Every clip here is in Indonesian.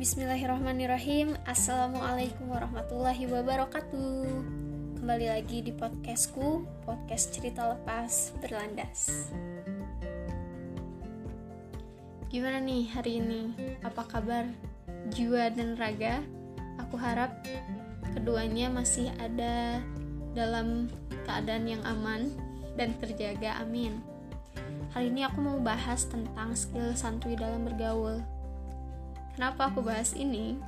Bismillahirrahmanirrahim. Assalamualaikum warahmatullahi wabarakatuh. Kembali lagi di podcastku Podcast cerita lepas berlandas. Gimana nih hari ini? Apa kabar? Jiwa dan raga? Aku harap keduanya masih ada dalam keadaan yang aman dan terjaga. Amin. Hari ini aku mau bahas tentang skill santuy dalam bergaul Kenapa aku bahas ini?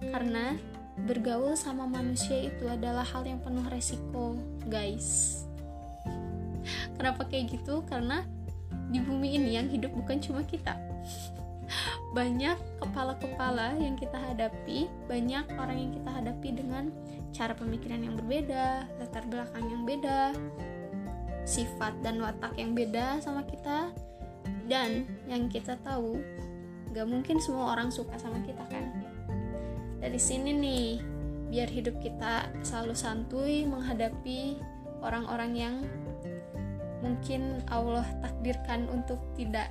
Karena bergaul sama manusia itu adalah hal yang penuh resiko, guys. Kenapa kayak gitu? Karena di bumi ini yang hidup bukan cuma kita. Banyak kepala-kepala yang kita hadapi, banyak orang yang kita hadapi dengan cara pemikiran yang berbeda, latar belakang yang beda, sifat dan watak yang beda sama kita, dan yang kita tahu gak mungkin semua orang suka sama kita kan? Dari sini nih biar hidup kita selalu santuy menghadapi orang-orang yang mungkin Allah takdirkan untuk tidak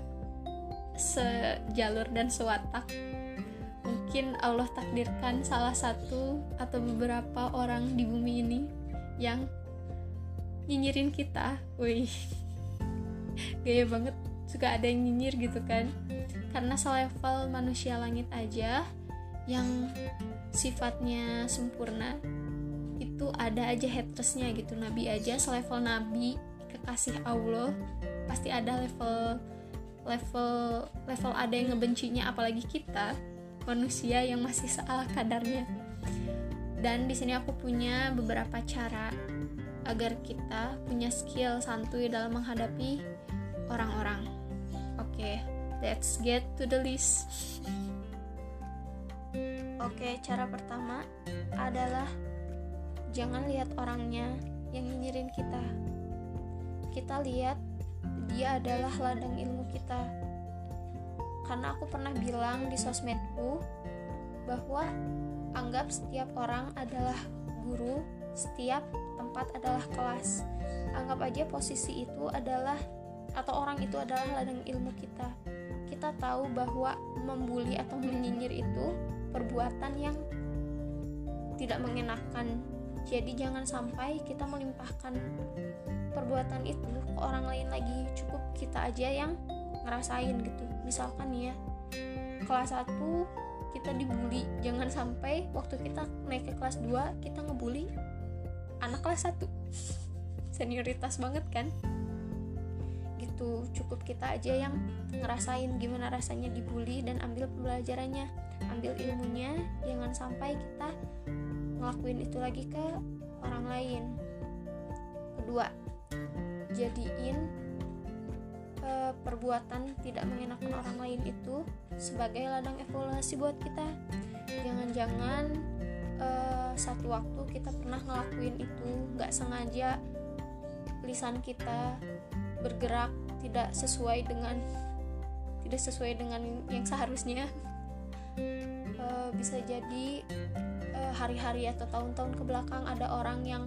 sejalur dan sewatak. Mungkin Allah takdirkan salah satu atau beberapa orang di bumi ini yang nyinyirin kita. Wih gaya banget suka ada yang nyinyir gitu kan karena selevel manusia langit aja yang sifatnya sempurna itu ada aja hatersnya gitu. Nabi aja selevel nabi kekasih Allah pasti ada level level level ada yang ngebencinya. Apalagi kita manusia yang masih salah kadarnya. Dan di sini aku punya beberapa cara agar kita punya skill santuy dalam menghadapi orang-orang. Oke. okay. Let's get to the list. Oke, cara pertama adalah jangan lihat orangnya yang nyinyirin kita. Kita lihat dia adalah ladang ilmu kita. Karena aku pernah bilang di sosmedku bahwa anggap setiap orang adalah guru, setiap tempat adalah kelas. Anggap aja posisi itu adalah atau orang itu adalah ladang ilmu kita kita tahu bahwa membuli atau menyinyir itu perbuatan yang tidak mengenakan. Jadi jangan sampai kita melimpahkan perbuatan itu ke orang lain lagi. Cukup kita aja yang ngerasain gitu. Misalkan ya, kelas 1 kita dibully. Jangan sampai waktu kita naik ke kelas 2 kita ngebully anak kelas 1. Senioritas banget kan? Gitu. Cukup kita aja yang ngerasain gimana rasanya dibully dan ambil pembelajarannya. Ambil ilmunya jangan sampai kita ngelakuin itu lagi ke orang lain. Kedua jadiin e, perbuatan tidak mengenakan orang lain itu sebagai ladang evaluasi buat kita. Jangan-jangan e, satu waktu kita pernah ngelakuin itu nggak sengaja lisan kita bergerak tidak sesuai dengan tidak sesuai dengan yang seharusnya. Uh, bisa jadi uh, hari-hari atau tahun-tahun ke belakang ada orang yang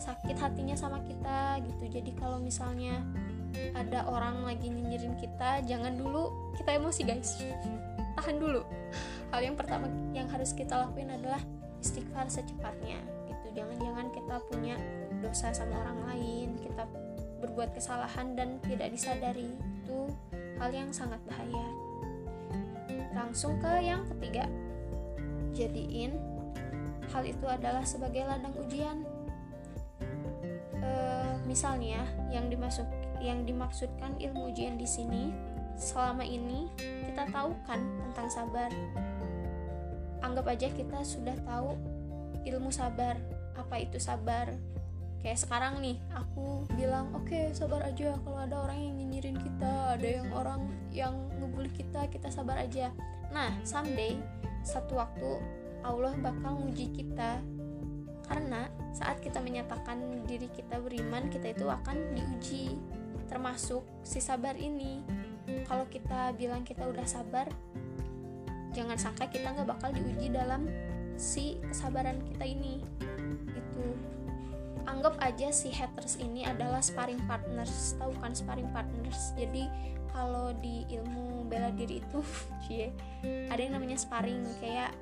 sakit hatinya sama kita gitu. Jadi kalau misalnya ada orang lagi nyinyirin kita jangan dulu kita emosi guys. Tahan dulu. Hal yang pertama yang harus kita lakuin adalah istighfar secepatnya gitu. Jangan-jangan kita punya dosa sama orang lain kita berbuat kesalahan dan tidak disadari itu hal yang sangat bahaya. Langsung ke yang ketiga. Jadiin hal itu adalah sebagai ladang ujian. E, misalnya yang dimasuk yang dimaksudkan ilmu ujian di sini selama ini kita tahu kan tentang sabar. Anggap aja kita sudah tahu ilmu sabar. Apa itu sabar kayak sekarang nih aku bilang oke okay, sabar aja kalau ada orang yang nyinyirin kita ada yang orang yang ngebully kita kita sabar aja. Nah someday satu waktu Allah bakal nguji kita. Karena saat kita menyatakan diri kita beriman kita itu akan diuji. Termasuk si sabar ini. Kalau kita bilang kita udah sabar jangan sangka kita nggak bakal diuji dalam si kesabaran kita ini. Itu anggap aja si haters ini adalah sparring partners. Tahu kan sparring partners? Jadi kalau di ilmu bela diri itu cie ada yang namanya sparring kayak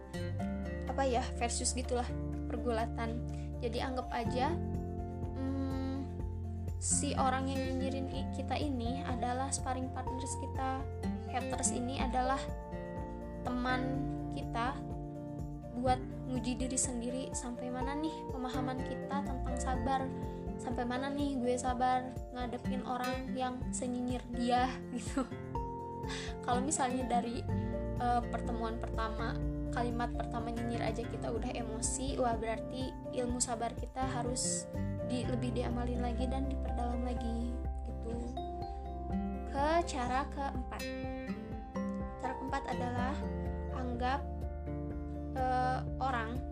apa ya versus gitulah pergulatan. Jadi anggap aja hmm, si orang yang nyinyirin kita ini adalah sparring partners kita. Haters ini adalah teman kita buat nguji diri sendiri sampai mana nih pemahaman kita tentang sabar. Sampai mana nih gue sabar ngadepin orang yang senyinyir dia gitu. Kalau misalnya dari uh, pertemuan pertama kalimat pertama nyinyir aja kita udah emosi wah berarti ilmu sabar kita harus di, lebih diamalin lagi dan diperdalam lagi gitu. Ke cara keempat. Cara keempat adalah anggap orang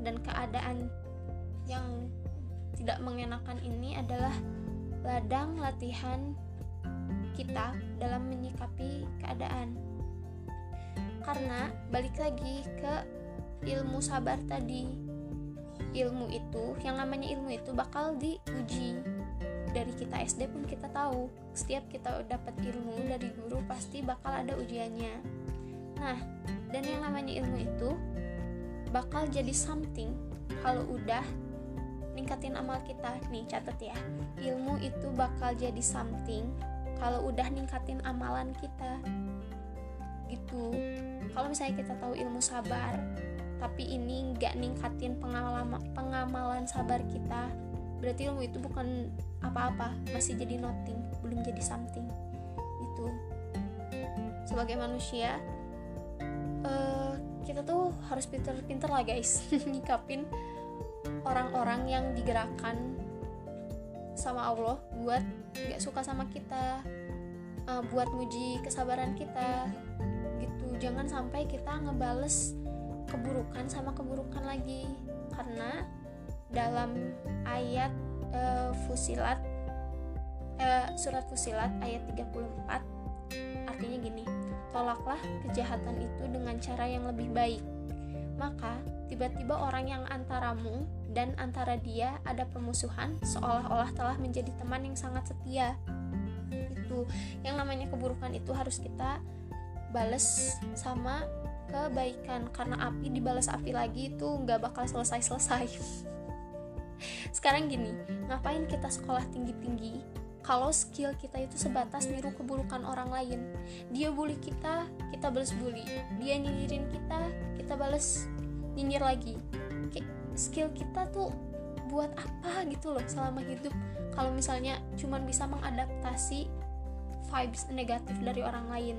dan keadaan yang tidak mengenakan ini adalah ladang latihan kita dalam menyikapi keadaan. Karena balik lagi ke ilmu sabar tadi. Ilmu itu, yang namanya ilmu itu bakal diuji. Dari kita SD pun kita tahu, setiap kita dapat ilmu dari guru pasti bakal ada ujiannya. Nah, dan yang namanya ilmu itu bakal jadi something. Kalau udah ningkatin amal kita. Nih catat ya. Ilmu itu bakal jadi something kalau udah ningkatin amalan kita. Gitu. Kalau misalnya kita tahu ilmu sabar tapi ini nggak ningkatin pengalaman pengamalan sabar kita berarti ilmu itu bukan apa-apa. Masih jadi nothing. Belum jadi something. Itu sebagai manusia uh, kita tuh harus pinter-pinter lah guys. Nyikapin orang-orang yang digerakkan sama Allah buat gak suka sama kita uh, buat nguji kesabaran kita gitu. Jangan sampai kita ngebales keburukan sama keburukan lagi. Karena dalam ayat uh, Fusilat uh, surat Fusilat ayat 34 artinya gini tolaklah kejahatan itu dengan cara yang lebih baik. Maka tiba-tiba orang yang antaramu dan antara dia ada permusuhan seolah-olah telah menjadi teman yang sangat setia. Itu yang namanya keburukan itu harus kita bales sama kebaikan. Karena api dibalas api lagi itu nggak bakal selesai-selesai. Sekarang gini ngapain kita sekolah tinggi-tinggi kalau skill kita itu sebatas niru keburukan orang lain. Dia bully kita kita balas bully. Dia nyinyirin kita kita balas nyinyir lagi. Skill kita tuh buat apa gitu loh selama hidup? Kalau misalnya cuman bisa mengadaptasi vibes negatif dari orang lain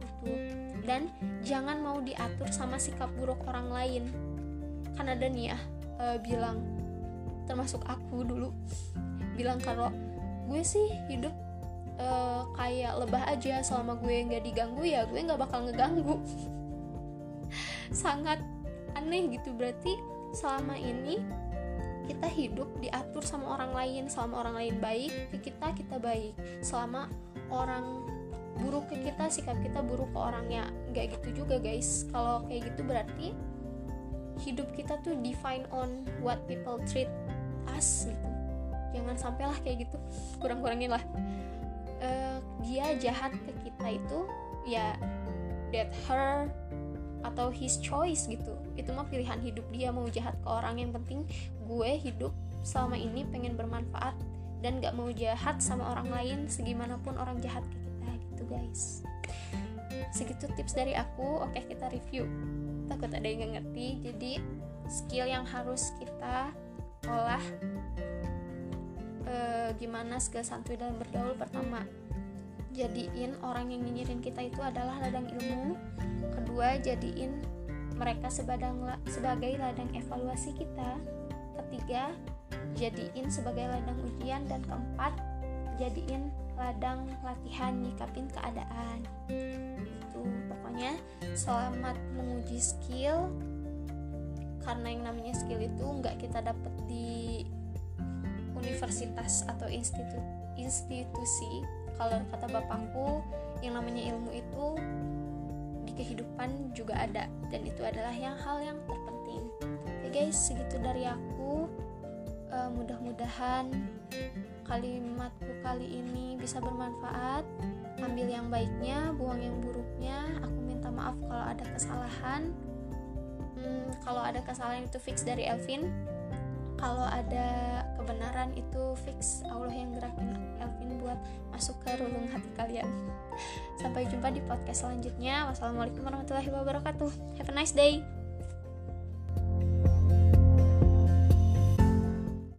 gitu. Dan jangan mau diatur sama sikap buruk orang lain. Kan ada nih ya uh, bilang termasuk aku dulu bilang kalau gue sih hidup uh, kayak lebah aja. Selama gue nggak diganggu ya gue nggak bakal ngeganggu. Sangat aneh gitu. Berarti selama ini kita hidup diatur sama orang lain. Selama orang lain baik ke kita kita baik. Selama orang buruk ke kita sikap kita buruk ke orangnya. Nggak gitu juga guys. Kalau kayak gitu berarti hidup kita tuh define on what people treat us gitu jangan sampailah kayak gitu. Kurang-kurangin lah. Uh, dia jahat ke kita itu ya that her atau his choice gitu. Itu mah pilihan hidup dia. Mau jahat ke orang yang penting gue hidup selama ini pengen bermanfaat dan gak mau jahat sama orang lain segimanapun orang jahat ke kita gitu guys. Segitu tips dari aku. Oke kita review. Takut ada yang gak ngerti. Jadi skill yang harus kita olah e, gimana skill santuy dalam bergaul pertama. Jadiin orang yang nyinyirin kita itu adalah ladang ilmu. Kedua jadiin mereka sebadang, sebagai ladang evaluasi kita. Ketiga jadiin sebagai ladang ujian. Dan keempat jadiin ladang latihan nyikapin keadaan. Itu pokoknya selamat menguji skill. Karena yang namanya skill itu nggak kita dapat di universitas atau institut institusi kalau kata bapakku yang namanya ilmu itu kehidupan juga ada dan itu adalah yang hal yang terpenting. Oke guys segitu dari aku. Uh, mudah-mudahan kalimatku kali ini bisa bermanfaat. Ambil yang baiknya buang yang buruknya. Aku minta maaf kalau ada kesalahan. Hmm, kalau ada kesalahan itu fix dari Elvin kalau ada kebenaran itu fix. Allah yang gerakin Elvin buat masuk ke relung hati kalian. Sampai jumpa di podcast selanjutnya. Wassalamualaikum warahmatullahi wabarakatuh. Have a nice day